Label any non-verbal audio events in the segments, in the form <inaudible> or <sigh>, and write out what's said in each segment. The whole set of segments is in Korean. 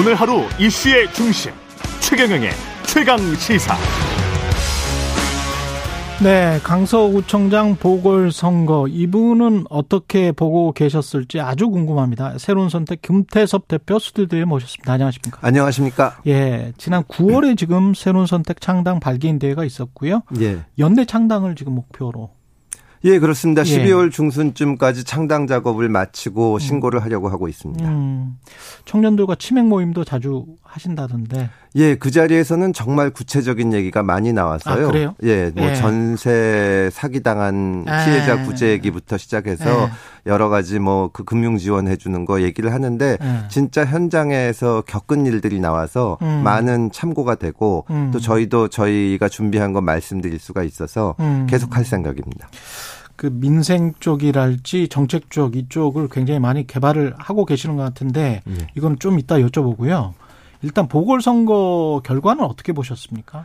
오늘 하루 이슈의 중심 최경영의 최강 시사. 네, 강서구청장 보궐선거 이분은 어떻게 보고 계셨을지 아주 궁금합니다. 새로운 선택 김태섭 대표 스튜디오에 모셨습니다. 안녕하십니까? 안녕하십니까? 예, 지난 9월에 지금 새로운 선택 창당 발기인 대회가 있었고요. 예. 연내 창당을 지금 목표로 예, 그렇습니다. 예. 12월 중순쯤까지 창당 작업을 마치고 신고를 하려고 하고 있습니다. 음, 청년들과 치맥 모임도 자주 하신다던데. 예, 그 자리에서는 정말 구체적인 얘기가 많이 나왔어요. 아, 그래요? 예, 뭐 예. 전세 사기 당한 아. 피해자 구제 얘기부터 시작해서 예. 여러 가지 뭐 그 금융 지원해 주는 거 얘기를 하는데 예. 진짜 현장에서 겪은 일들이 나와서 음. 많은 참고가 되고 음. 또 저희도 저희가 준비한 거 말씀드릴 수가 있어서 음. 계속 할 생각입니다. 그 민생 쪽이랄지 정책 쪽 이쪽을 굉장히 많이 개발을 하고 계시는 것 같은데 예. 이건 좀 이따 여쭤보고요. 일단 보궐선거 결과는 어떻게 보셨습니까?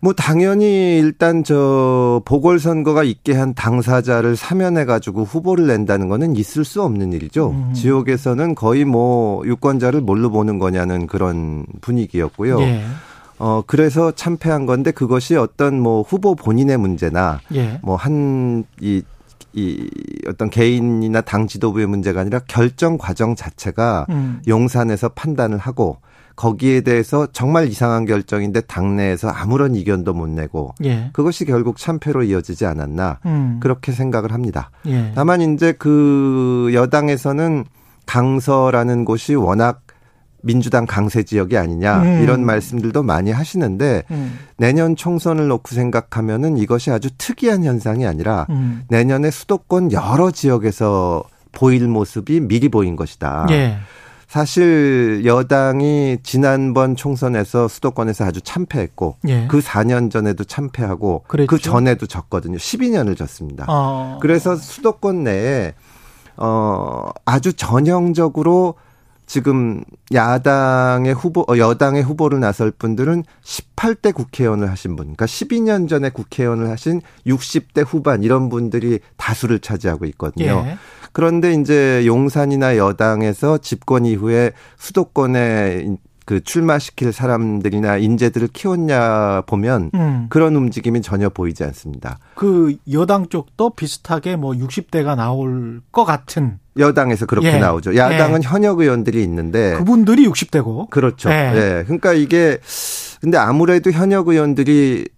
뭐 당연히 일단 저 보궐선거가 있게 한 당사자를 사면해 가지고 후보를 낸다는 거는 있을 수 없는 일이죠. 음. 지역에서는 거의 뭐 유권자를 뭘로 보는 거냐는 그런 분위기였고요. 예. 어 그래서 참패한 건데 그것이 어떤 뭐 후보 본인의 문제나 예. 뭐한이 이 어떤 개인이나 당 지도부의 문제가 아니라 결정 과정 자체가 음. 용산에서 판단을 하고 거기에 대해서 정말 이상한 결정인데 당내에서 아무런 이견도 못 내고 예. 그것이 결국 참패로 이어지지 않았나 음. 그렇게 생각을 합니다. 예. 다만 이제 그 여당에서는 강서라는 곳이 워낙 민주당 강세 지역이 아니냐 음. 이런 말씀들도 많이 하시는데 음. 내년 총선을 놓고 생각하면은 이것이 아주 특이한 현상이 아니라 음. 내년에 수도권 여러 지역에서 보일 모습이 미리 보인 것이다. 예. 사실 여당이 지난번 총선에서 수도권에서 아주 참패했고 예. 그 4년 전에도 참패하고 그랬죠. 그 전에도 졌거든요. 12년을 졌습니다. 어. 그래서 수도권 내에 어 아주 전형적으로 지금 야당의 후보 어, 여당의 후보를 나설 분들은 18대 국회의원을 하신 분, 그러니까 12년 전에 국회의원을 하신 60대 후반 이런 분들이 다수를 차지하고 있거든요. 예. 그런데 이제 용산이나 여당에서 집권 이후에 수도권에 그 출마시킬 사람들이나 인재들을 키웠냐 보면 음. 그런 움직임이 전혀 보이지 않습니다. 그 여당 쪽도 비슷하게 뭐 60대가 나올 것 같은 여당에서 그렇게 예. 나오죠. 야당은 예. 현역 의원들이 있는데 그분들이 60대고. 그렇죠. 예. 예. 그러니까 이게 근데 아무래도 현역 의원들이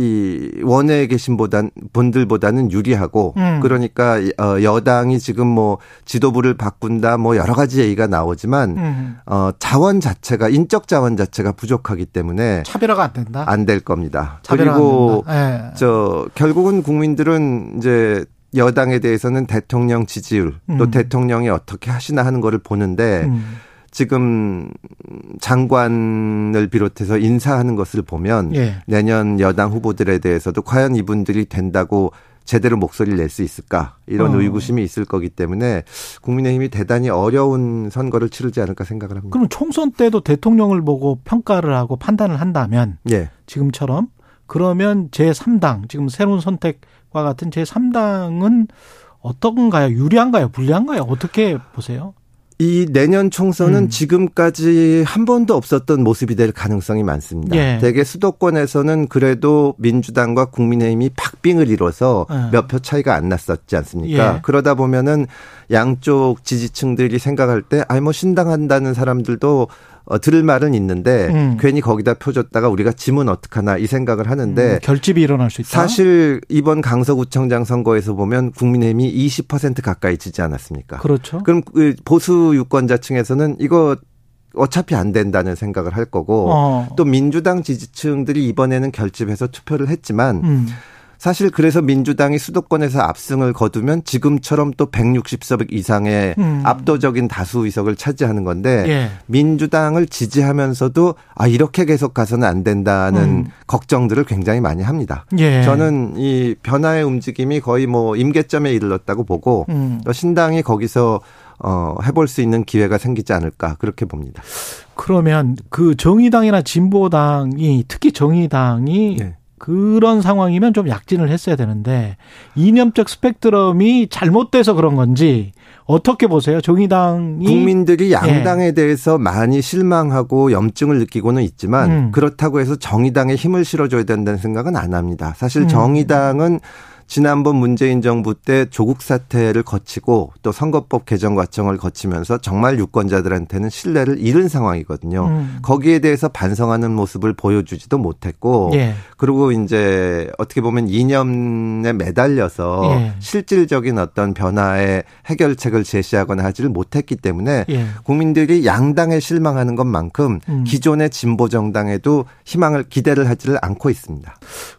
이 원내에 계신 보단 분들보다는 유리하고 음. 그러니까 어 여당이 지금 뭐 지도부를 바꾼다 뭐 여러 가지 얘기가 나오지만 음. 어 자원 자체가 인적 자원 자체가 부족하기 때문에 차별화가 안 된다. 안 될 겁니다. 그리고 안 된다. 예. 저 결국은 국민들은 이제 여당에 대해서는 대통령 지지율 또 음. 대통령이 어떻게 하시나 하는 거를 보는데 음. 지금 장관을 비롯해서 인사하는 것을 보면 예. 내년 여당 후보들에 대해서도 과연 이분들이 된다고 제대로 목소리를 낼 수 있을까 이런 어. 의구심이 있을 거기 때문에 국민의힘이 대단히 어려운 선거를 치르지 않을까 생각을 합니다. 그럼 총선 때도 대통령을 보고 평가를 하고 판단을 한다면 예. 지금처럼 그러면 제 3당 지금 새로운 선택과 같은 제 3당은 어떤가요? 유리한가요? 불리한가요? 어떻게 보세요? 이 내년 총선은 음. 지금까지 한 번도 없었던 모습이 될 가능성이 많습니다. 예. 대개 수도권에서는 그래도 민주당과 국민의힘이 박빙을 이뤄서 예. 몇표 차이가 안 났었지 않습니까? 예. 그러다 보면은 양쪽 지지층들이 생각할 때, 아이 뭐 신당한다는 사람들도 어, 들을 말은 있는데 음. 괜히 거기다 표 줬다가 우리가 지면 어떡하나 이 생각을 하는데 음, 결집이 일어날 수 있다. 사실 이번 강서구청장 선거에서 보면 국민의힘이 20% 가까이 지지 않았습니까? 그렇죠. 그럼 그 보수 유권자층에서는 이거 어차피 안 된다는 생각을 할 거고 어. 또 민주당 지지층들이 이번에는 결집해서 투표를 했지만 음. 사실 그래서 민주당이 수도권에서 압승을 거두면 지금처럼 또 160석 이상의 음. 압도적인 다수 의석을 차지하는 건데 예. 민주당을 지지하면서도 아 이렇게 계속 가서는 안 된다는 음. 걱정들을 굉장히 많이 합니다. 예. 저는 이 변화의 움직임이 거의 뭐 임계점에 이르렀다고 보고 음. 또 신당이 거기서 어 해볼 수 있는 기회가 생기지 않을까 그렇게 봅니다. 그러면 그 정의당이나 진보당이 특히 정의당이 네. 그런 상황이면 좀 약진을 했어야 되는데 이념적 스펙트럼이 잘못돼서 그런 건지 어떻게 보세요? 정의당이 국민들이 양당에 예. 대해서 많이 실망하고 염증을 느끼고는 있지만 음. 그렇다고 해서 정의당에 힘을 실어줘야 된다는 생각은 안 합니다. 사실 음. 정의당은 지난번 문재인 정부 때 조국 사태를 거치고 또 선거법 개정 과정을 거치면서 정말 유권자들한테는 신뢰를 잃은 상황이거든요. 음. 거기에 대해서 반성하는 모습을 보여주지도 못했고 예. 그리고 이제 어떻게 보면 이념에 매달려서 예. 실질적인 어떤 변화의 해결책을 제시하거나 하지를 못했기 때문에 예. 국민들이 양당에 실망하는 것만큼 음. 기존의 진보 정당에도 희망을 기대를 하지를 않고 있습니다.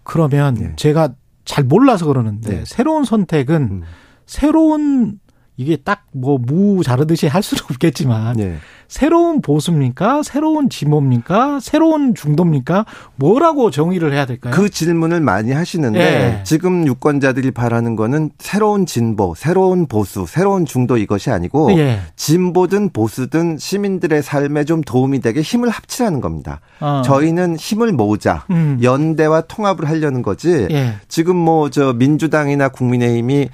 그러면 예. 제가 잘 몰라서 그러는데 네. 새로운 선택은 음. 새로운 이게 딱 뭐 무 자르듯이 할 수는 없겠지만 네. 새로운 보수입니까? 새로운 진보입니까? 새로운 중도입니까? 뭐라고 정의를 해야 될까요? 그 질문을 많이 하시는데 네. 지금 유권자들이 바라는 거는 새로운 진보, 새로운 보수, 새로운 중도 이것이 아니고 네. 진보든 보수든 시민들의 삶에 좀 도움이 되게 힘을 합치라는 겁니다. 어. 저희는 힘을 모으자. 음. 연대와 통합을 하려는 거지. 네. 지금 뭐 저 민주당이나 국민의힘이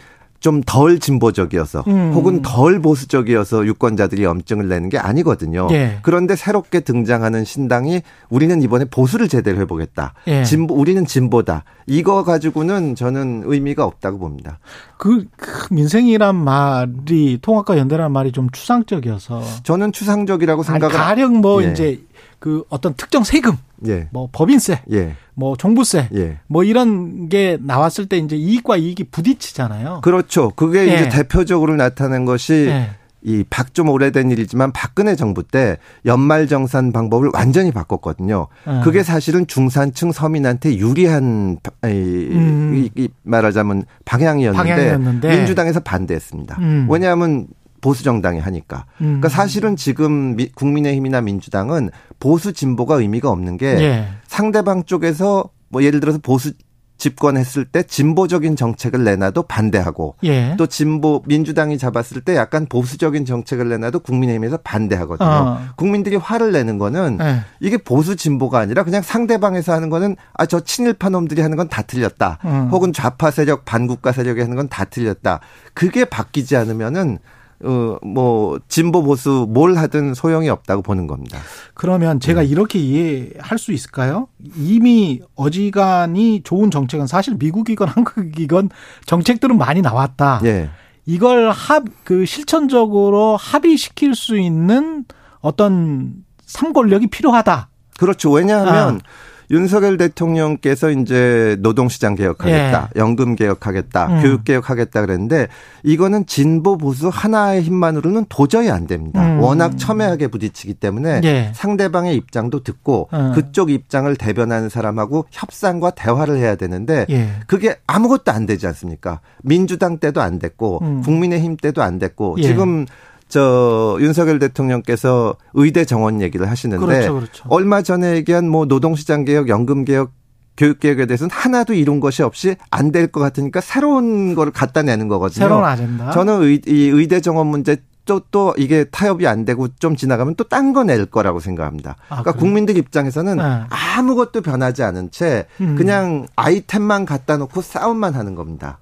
좀 덜 진보적이어서 음. 혹은 덜 보수적이어서 유권자들이 염증을 내는 게 아니거든요. 예. 그런데 새롭게 등장하는 신당이 우리는 이번에 보수를 제대로 해보겠다. 예. 진보 우리는 진보다. 이거 가지고는 저는 의미가 없다고 봅니다. 그, 그 민생이란 말이 통합과 연대란 말이 좀 추상적이어서 저는 추상적이라고 생각을 아니, 가령 뭐 예. 이제 그 어떤 특정 세금, 예. 뭐 법인세, 예. 뭐 종부세, 예. 뭐 이런 게 나왔을 때 이제 이익과 이익이 부딪히잖아요. 그렇죠. 그게 이제 예. 대표적으로 나타난 것이 예. 이박 좀 오래된 일이지만 박근혜 정부 때 연말 정산 방법을 완전히 바꿨거든요. 음. 그게 사실은 중산층 서민한테 유리한 이, 음. 이, 말하자면 방향이었는데, 방향이었는데, 민주당에서 반대했습니다. 음. 왜냐하면 보수 정당이 하니까. 음. 그러니까 사실은 지금 국민의힘이나 민주당은 보수 진보가 의미가 없는 게 예. 상대방 쪽에서 뭐 예를 들어서 보수 집권했을 때 진보적인 정책을 내놔도 반대하고 예. 또 진보 민주당이 잡았을 때 약간 보수적인 정책을 내놔도 국민의힘에서 반대하거든요. 어. 국민들이 화를 내는 거는 예. 이게 보수 진보가 아니라 그냥 상대방에서 하는 거는 아 저 친일파 놈들이 하는 건 다 틀렸다. 음. 혹은 좌파 세력 반국가 세력이 하는 건 다 틀렸다. 그게 바뀌지 않으면은 어, 뭐, 진보 보수 뭘 하든 소용이 없다고 보는 겁니다. 그러면 제가 네. 이렇게 이해할 수 있을까요? 이미 어지간히 좋은 정책은 사실 미국이건 <laughs> 한국이건 정책들은 많이 나왔다. 네. 이걸 합, 그 실천적으로 합의시킬 수 있는 어떤 삼권력이 필요하다. 그렇죠. 왜냐하면 아. 윤석열 대통령께서 이제 노동시장 개혁하겠다, 예. 연금 개혁하겠다, 음. 교육 개혁하겠다 그랬는데 이거는 진보 보수 하나의 힘만으로는 도저히 안 됩니다. 음. 워낙 첨예하게 부딪히기 때문에 예. 상대방의 입장도 듣고 음. 그쪽 입장을 대변하는 사람하고 협상과 대화를 해야 되는데 예. 그게 아무것도 안 되지 않습니까? 민주당 때도 안 됐고 음. 국민의힘 때도 안 됐고 예. 지금 저 윤석열 대통령께서 의대 정원 얘기를 하시는데 그렇죠, 그렇죠. 얼마 전에 얘기한 뭐 노동시장 개혁, 연금 개혁 교육개혁에 대해서는 하나도 이룬 것이 없이 안 될 것 같으니까 새로운 거를 갖다 내는 거거든요. 새로운 아젠다. 저는 의, 이 의대 정원 문제 또, 또 이게 타협이 안 되고 좀 지나가면 또 딴 거 낼 거라고 생각합니다. 아, 그러니까 그래? 국민들 입장에서는 네. 아무것도 변하지 않은 채 음. 그냥 아이템만 갖다 놓고 싸움만 하는 겁니다.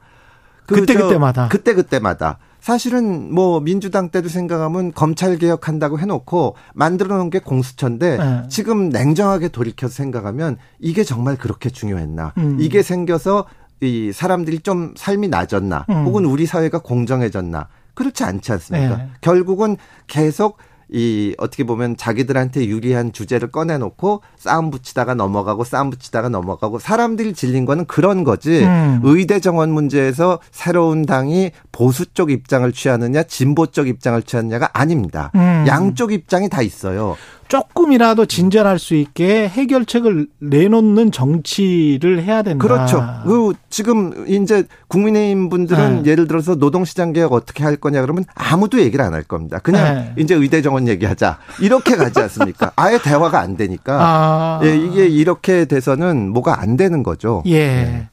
그 그때 그때마다. 그때 그때마다. 사실은 뭐 민주당 때도 생각하면 검찰 개혁한다고 해놓고 만들어 놓은 게 공수처인데 네. 지금 냉정하게 돌이켜서 생각하면 이게 정말 그렇게 중요했나? 음. 이게 생겨서 이 사람들이 좀 삶이 나아졌나? 음. 혹은 우리 사회가 공정해졌나? 그렇지 않지 않습니까? 네. 결국은 계속 이 어떻게 보면 자기들한테 유리한 주제를 꺼내놓고 싸움 붙이다가 넘어가고 싸움 붙이다가 넘어가고 사람들이 질린 거는 그런 거지 음. 의대 정원 문제에서 새로운 당이 보수 쪽 입장을 취하느냐 진보 쪽 입장을 취하느냐가 아닙니다. 음. 양쪽 입장이 다 있어요. 조금이라도 진전할 수 있게 해결책을 내놓는 정치를 해야 된다. 그렇죠. 그 지금 이제 국민의힘 분들은 네. 예를 들어서 노동시장 개혁 어떻게 할 거냐 그러면 아무도 얘기를 안 할 겁니다. 그냥 네. 이제 의대 정원 얘기하자 이렇게 가지 않습니까? <laughs> 아예 대화가 안 되니까 아. 예, 이게 이렇게 돼서는 뭐가 안 되는 거죠. 예. 네.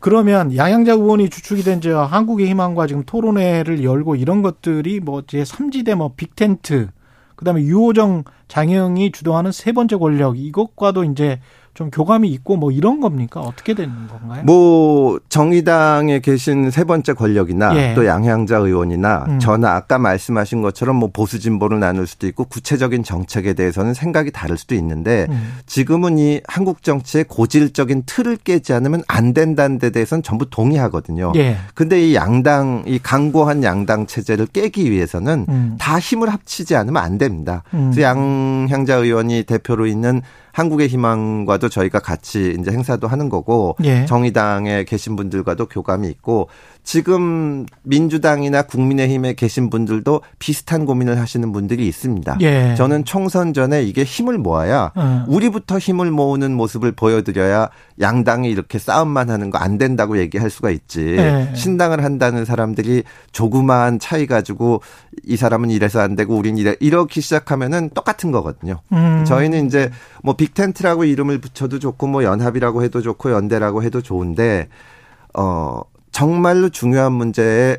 그러면 양양자 의원이 주축이 된 저 한국의 희망과 지금 토론회를 열고 이런 것들이 뭐 제 3지대 뭐 빅텐트 그다음에 유호정 장영이 주도하는 세 번째 권력 이것과도 이제 좀 교감이 있고 뭐 이런 겁니까? 어떻게 되는 건가요? 뭐 정의당에 계신 세 번째 권력이나 예. 또 양향자 의원이나 음. 저나 아까 말씀하신 것처럼 뭐 보수 진보를 나눌 수도 있고 구체적인 정책에 대해서는 생각이 다를 수도 있는데 음. 지금은 이 한국 정치의 고질적인 틀을 깨지 않으면 안 된다는 데 대해서는 전부 동의하거든요. 예. 근데 이 양당 이 강고한 양당 체제를 깨기 위해서는 음. 다 힘을 합치지 않으면 안 됩니다. 음. 그래서 양향자 의원이 대표로 있는 한국의 희망과도 저희가 같이 이제 행사도 하는 거고 예. 정의당에 계신 분들과도 교감이 있고 지금 민주당이나 국민의힘에 계신 분들도 비슷한 고민을 하시는 분들이 있습니다. 예. 저는 총선 전에 이게 힘을 모아야 어. 우리부터 힘을 모으는 모습을 보여드려야 양당이 이렇게 싸움만 하는 거 안 된다고 얘기할 수가 있지. 예. 신당을 한다는 사람들이 조그마한 차이 가지고 이 사람은 이래서 안 되고 우린 이래 이렇게 시작하면은 똑같은 거거든요. 음. 저희는 이제 뭐 빅텐트라고 이름을 붙여도 좋고 뭐 연합이라고 해도 좋고 연대라고 해도 좋은데 어 정말로 중요한 문제에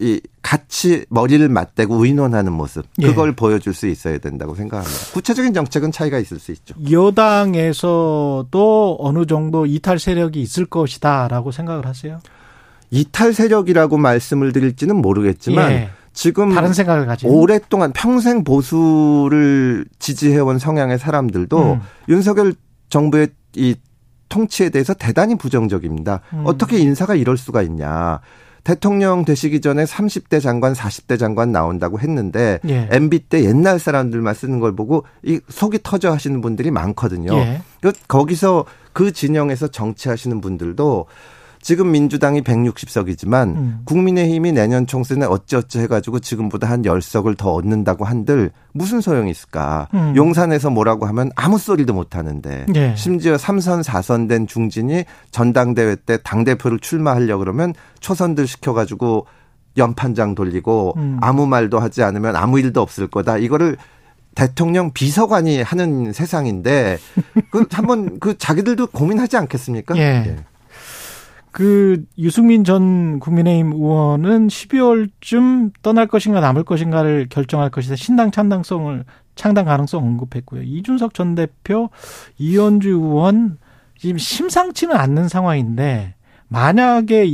이 같이 머리를 맞대고 의논하는 모습 예. 그걸 예. 보여줄 수 있어야 된다고 생각합니다. 구체적인 정책은 차이가 있을 수 있죠. 여당에서도 어느 정도 이탈 세력이 있을 것이다라고 생각을 하세요? 이탈 세력이라고 말씀을 드릴지는 모르겠지만 예. 지금 다른 생각을 가지 오랫동안 평생 보수를 지지해온 성향의 사람들도 음. 윤석열 정부의 이 통치에 대해서 대단히 부정적입니다. 음. 어떻게 인사가 이럴 수가 있냐. 대통령 되시기 전에 30대 장관, 40대 장관 나온다고 했는데 예. MB 때 옛날 사람들만 쓰는 걸 보고 이 속이 터져 하시는 분들이 많거든요. 예. 거기서 그 진영에서 정치하시는 분들도 지금 민주당이 160석이지만 음. 국민의힘이 내년 총선에 어찌어찌 해가지고 지금보다 한 10석을 더 얻는다고 한들 무슨 소용이 있을까. 음. 용산에서 뭐라고 하면 아무 소리도 못하는데 예. 심지어 3선 4선 된 중진이 전당대회 때 당대표를 출마하려 그러면 초선들 시켜가지고 연판장 돌리고 음. 아무 말도 하지 않으면 아무 일도 없을 거다. 이거를 대통령 비서관이 하는 세상인데 <laughs> 그 한번 그 자기들도 고민하지 않겠습니까? 예. 예. 그 유승민 전 국민의힘 의원은 12월쯤 떠날 것인가 남을 것인가를 결정할 것이다. 신당 창당성을 창당 가능성 언급했고요. 이준석 전 대표, 이현주 의원 지금 심상치는 않는 상황인데 만약에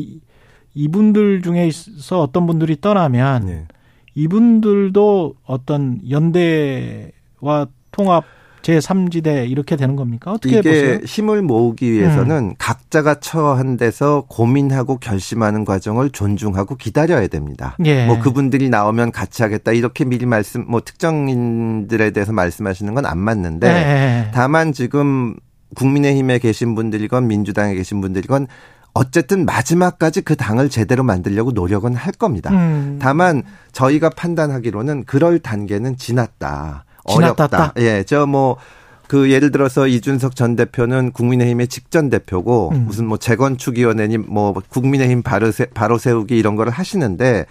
이분들 중에서 어떤 분들이 떠나면 네. 이분들도 어떤 연대와 통합 제3지대 이렇게 되는 겁니까? 어떻게 이게 보세요? 힘을 모으기 위해서는 음. 각자가 처한 데서 고민하고 결심하는 과정을 존중하고 기다려야 됩니다. 예. 뭐 그분들이 나오면 같이 하겠다 이렇게 미리 말씀 뭐 특정인들에 대해서 말씀하시는 건 안 맞는데 예. 다만 지금 국민의힘에 계신 분들이건 민주당에 계신 분들이건 어쨌든 마지막까지 그 당을 제대로 만들려고 노력은 할 겁니다. 음. 다만 저희가 판단하기로는 그럴 단계는 지났다. 어렵다. 예, 저뭐 그 예를 들어서 이준석 전 대표는 국민의힘의 직전 대표고 음. 무슨 뭐 재건축위원회니 뭐 국민의힘 바로 세, 바로 세우기 이런 거를 하시는데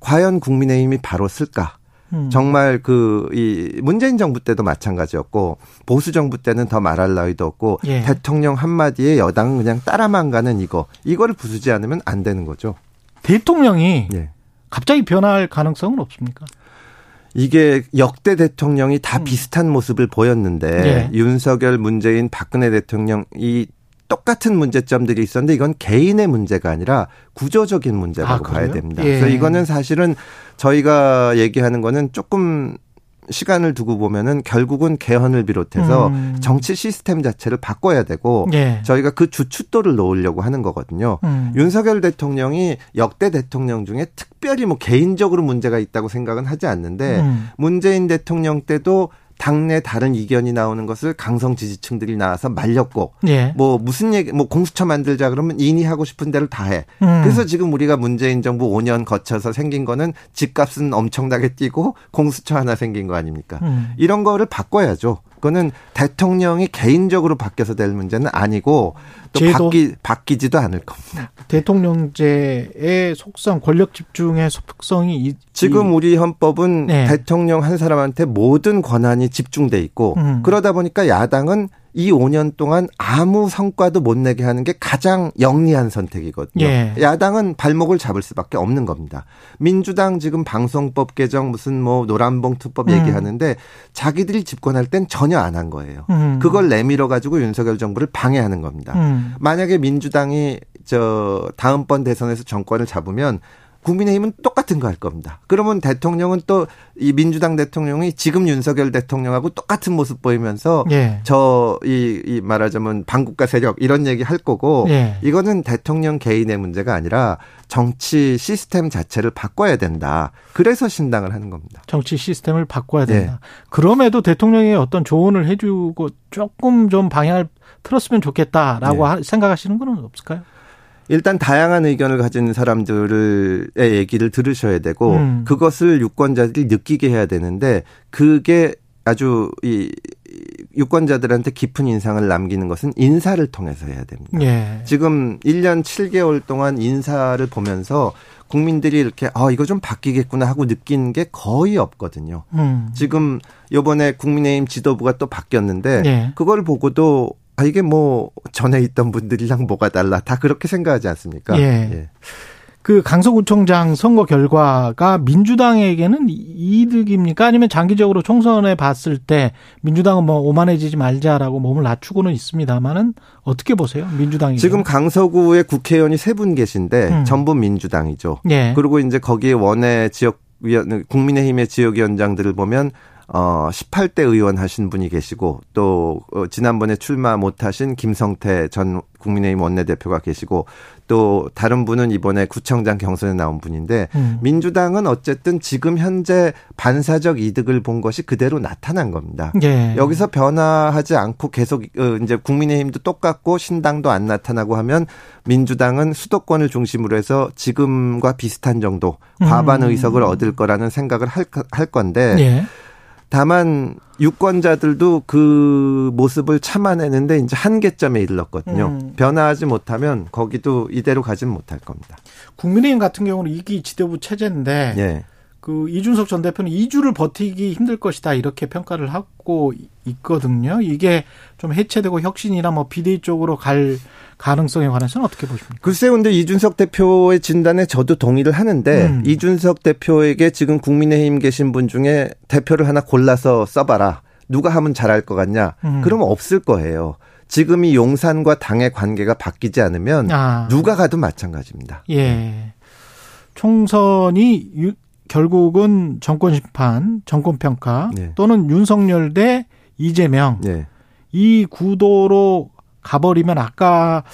과연 국민의힘이 바로 쓸까? 음. 정말 그 이 문재인 정부 때도 마찬가지였고 보수 정부 때는 더 말할 나위도 없고 예. 대통령 한마디에 여당은 그냥 따라만 가는 이거 이거를 부수지 않으면 안 되는 거죠. 대통령이 예. 갑자기 변할 가능성은 없습니까? 이게 역대 대통령이 다 음. 비슷한 모습을 보였는데 네. 윤석열, 문재인, 박근혜 대통령 이 똑같은 문제점들이 있었는데 이건 개인의 문제가 아니라 구조적인 문제라고 아, 봐야 됩니다. 예. 그래서 이거는 사실은 저희가 얘기하는 거는 조금 시간을 두고 보면은 결국은 개헌을 비롯해서 음. 정치 시스템 자체를 바꿔야 되고 예. 저희가 그 주춧돌을 놓으려고 하는 거거든요. 음. 윤석열 대통령이 역대 대통령 중에 특별히 뭐 개인적으로 문제가 있다고 생각은 하지 않는데 음. 문재인 대통령 때도 당내 다른 이견이 나오는 것을 강성 지지층들이 나와서 말렸고 예. 뭐 무슨 얘기 뭐 공수처 만들자 그러면 인이 하고 싶은 대로 다 해. 음. 그래서 지금 우리가 문재인 정부 5년 거쳐서 생긴 거는 집값은 엄청나게 뛰고 공수처 하나 생긴 거 아닙니까? 음. 이런 거를 바꿔야죠. 그거는 대통령이 개인적으로 바뀌어서 될 문제는 아니고 또 바뀌 바뀌지도 않을 겁니다. 대통령제의 속성, 권력 집중의 속성이 지금 우리 헌법은 네. 대통령 한 사람한테 모든 권한이 집중돼 있고 음. 그러다 보니까 야당은 이 5년 동안 아무 성과도 못 내게 하는 게 가장 영리한 선택이거든요. 예. 야당은 발목을 잡을 수밖에 없는 겁니다. 민주당 지금 방송법 개정 무슨 뭐 노란봉투법 음. 얘기하는데 자기들이 집권할 땐 전혀 안 한 거예요. 음. 그걸 내밀어 가지고 윤석열 정부를 방해하는 겁니다. 음. 만약에 민주당이 저 다음번 대선에서 정권을 잡으면 국민의힘은 똑같은 거 할 겁니다. 그러면 대통령은 또 이 민주당 대통령이 지금 윤석열 대통령하고 똑같은 모습 보이면서 예. 저이 이 말하자면 반국가 세력 이런 얘기 할 거고 예. 이거는 대통령 개인의 문제가 아니라 정치 시스템 자체를 바꿔야 된다. 그래서 신당을 하는 겁니다. 정치 시스템을 바꿔야 된다. 예. 그럼에도 대통령이 어떤 조언을 해주고 조금 좀 방향을 틀었으면 좋겠다라고 예. 생각하시는 건 없을까요? 일단 다양한 의견을 가진 사람들의 얘기를 들으셔야 되고 음. 그것을 유권자들이 느끼게 해야 되는데 그게 아주 이 유권자들한테 깊은 인상을 남기는 것은 인사를 통해서 해야 됩니다. 예. 지금 1년 7개월 동안 인사를 보면서 국민들이 이렇게 아 이거 좀 바뀌겠구나 하고 느낀 게 거의 없거든요. 음. 지금 요번에 국민의힘 지도부가 또 바뀌었는데 예. 그걸 보고도 아, 이게 뭐 전에 있던 분들이랑 뭐가 달라. 다 그렇게 생각하지 않습니까? 예. 예. 그 강서구청장 선거 결과가 민주당에게는 이득입니까? 아니면 장기적으로 총선에 봤을 때 민주당은 뭐 오만해지지 말자라고 몸을 낮추고는 있습니다만은 어떻게 보세요? 민주당이 지금 강서구에 국회의원이 세 분 계신데 음. 전부 민주당이죠. 예. 그리고 이제 거기에 원외 지역 위원 국민의힘의 지역위원장들을 보면 어 18대 의원 하신 분이 계시고 또 어, 지난번에 출마 못 하신 김성태 전 국민의힘 원내대표가 계시고 또 다른 분은 이번에 구청장 경선에 나온 분인데 음. 민주당은 어쨌든 지금 현재 반사적 이득을 본 것이 그대로 나타난 겁니다. 예. 여기서 변화하지 않고 계속 어, 이제 국민의힘도 똑같고 신당도 안 나타나고 하면 민주당은 수도권을 중심으로 해서 지금과 비슷한 정도 과반 음. 의석을 얻을 거라는 생각을 할, 할 건데 예. 다만 유권자들도 그 모습을 참아내는데 이제 한계점에 이르렀거든요. 음. 변화하지 못하면 거기도 이대로 가진 못할 겁니다. 국민의힘 같은 경우는 이기 지도부 체제인데 예. 그 이준석 전 대표는 2주를 버티기 힘들 것이다 이렇게 평가를 하고 있거든요. 이게 좀 해체되고 혁신이나 뭐 비대위 쪽으로 갈 가능성에 관해서는 어떻게 보십니까? 글쎄요, 근데 이준석 대표의 진단에 저도 동의를 하는데 음. 이준석 대표에게 지금 국민의힘 계신 분 중에 대표를 하나 골라서 써봐라. 누가 하면 잘할 것 같냐? 음. 그러면 없을 거예요. 지금 이 용산과 당의 관계가 바뀌지 않으면 아. 누가 가도 마찬가지입니다. 예. 총선이 유, 결국은 정권 심판, 정권 평가 네. 또는 윤석열 대 이재명 네. 이 구도로 가버리면 아까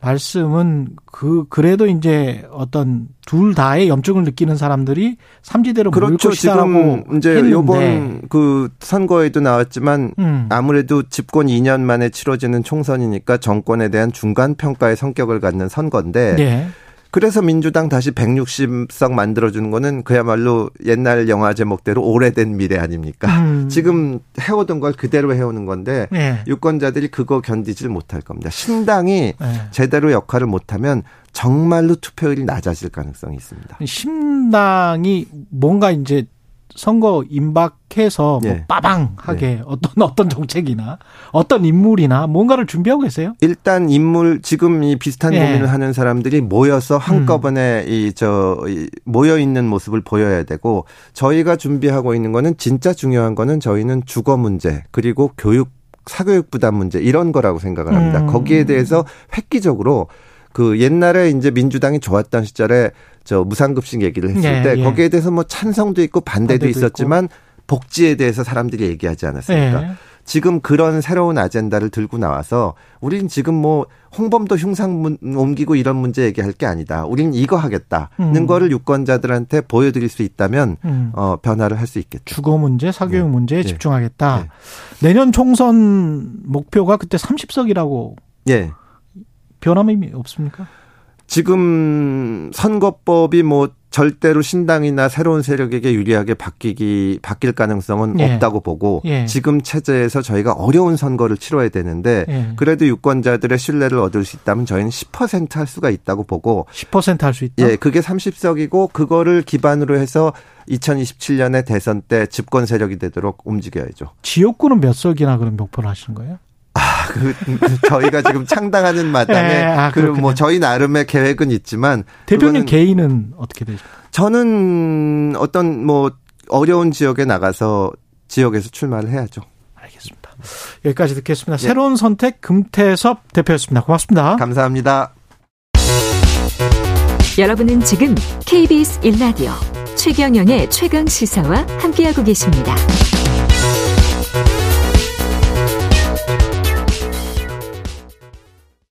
말씀은 그 그래도 이제 어떤 둘 다의 염증을 느끼는 사람들이 삼지대로 그렇죠. 지금 이제 했는데. 요번 그 선거에도 나왔지만 음. 아무래도 집권 2년 만에 치러지는 총선이니까 정권에 대한 중간 평가의 성격을 갖는 선거인데 네. 그래서 민주당 다시 160석 만들어주는 거는 그야말로 옛날 영화 제목대로 오래된 미래 아닙니까? 음. 지금 해오던 걸 그대로 해오는 건데 네. 유권자들이 그거 견디질 못할 겁니다. 신당이 네. 제대로 역할을 못하면 정말로 투표율이 낮아질 가능성이 있습니다. 신당이 뭔가 이제 선거 임박해서 뭐 예. 빠방하게 예. 어떤 어떤 정책이나 어떤 인물이나 뭔가를 준비하고 계세요? 일단 인물 지금 이 비슷한 예. 고민을 하는 사람들이 모여서 한꺼번에 음. 이저 모여 있는 모습을 보여야 되고 저희가 준비하고 있는 거는 진짜 중요한 거는 저희는 주거 문제 그리고 교육 사교육 부담 문제 이런 거라고 생각을 합니다. 음. 거기에 대해서 획기적으로 그 옛날에 이제 민주당이 좋았던 시절에 저 무상급식 얘기를 했을 네, 때 예. 거기에 대해서 뭐 찬성도 있고 반대도, 반대도 있었지만 있고. 복지에 대해서 사람들이 얘기하지 않았습니까? 네. 지금 그런 새로운 아젠다를 들고 나와서 우린 지금 뭐 홍범도 흉상 옮기고 이런 문제 얘기할 게 아니다. 우린 이거 하겠다는 음. 거를 유권자들한테 보여드릴 수 있다면 음. 어, 변화를 할 수 있겠죠. 주거 문제, 사교육 네. 문제에 네. 집중하겠다. 네. 내년 총선 목표가 그때 30석이라고. 예. 변함이 없습니까? 지금 선거법이 뭐 절대로 신당이나 새로운 세력에게 유리하게 바뀌기 바뀔 가능성은 예. 없다고 보고 예. 지금 체제에서 저희가 어려운 선거를 치러야 되는데 예. 그래도 유권자들의 신뢰를 얻을 수 있다면 저희는 10%할 수가 있다고 보고 10%할 수 있다. 예, 그게 30석이고 그거를 기반으로 해서 2027년에 대선 때 집권 세력이 되도록 움직여야죠. 지역구는 몇 석이나 그런 목표를 하시는 거예요? 아, 그, 저희가 지금 창당하는 마당에 네, 아, 그뭐 저희 나름의 계획은 있지만 대표님 개인은 어떻게 되죠? 저는 어떤 뭐 어려운 지역에 나가서 지역에서 출마를 해야죠. 알겠습니다. 여기까지 듣겠습니다. 네. 새로운 선택 금태섭 대표였습니다. 고맙습니다. 감사합니다. 여러분은 지금 KBS 1라디오 최경영의 최강 시사와 함께하고 계십니다.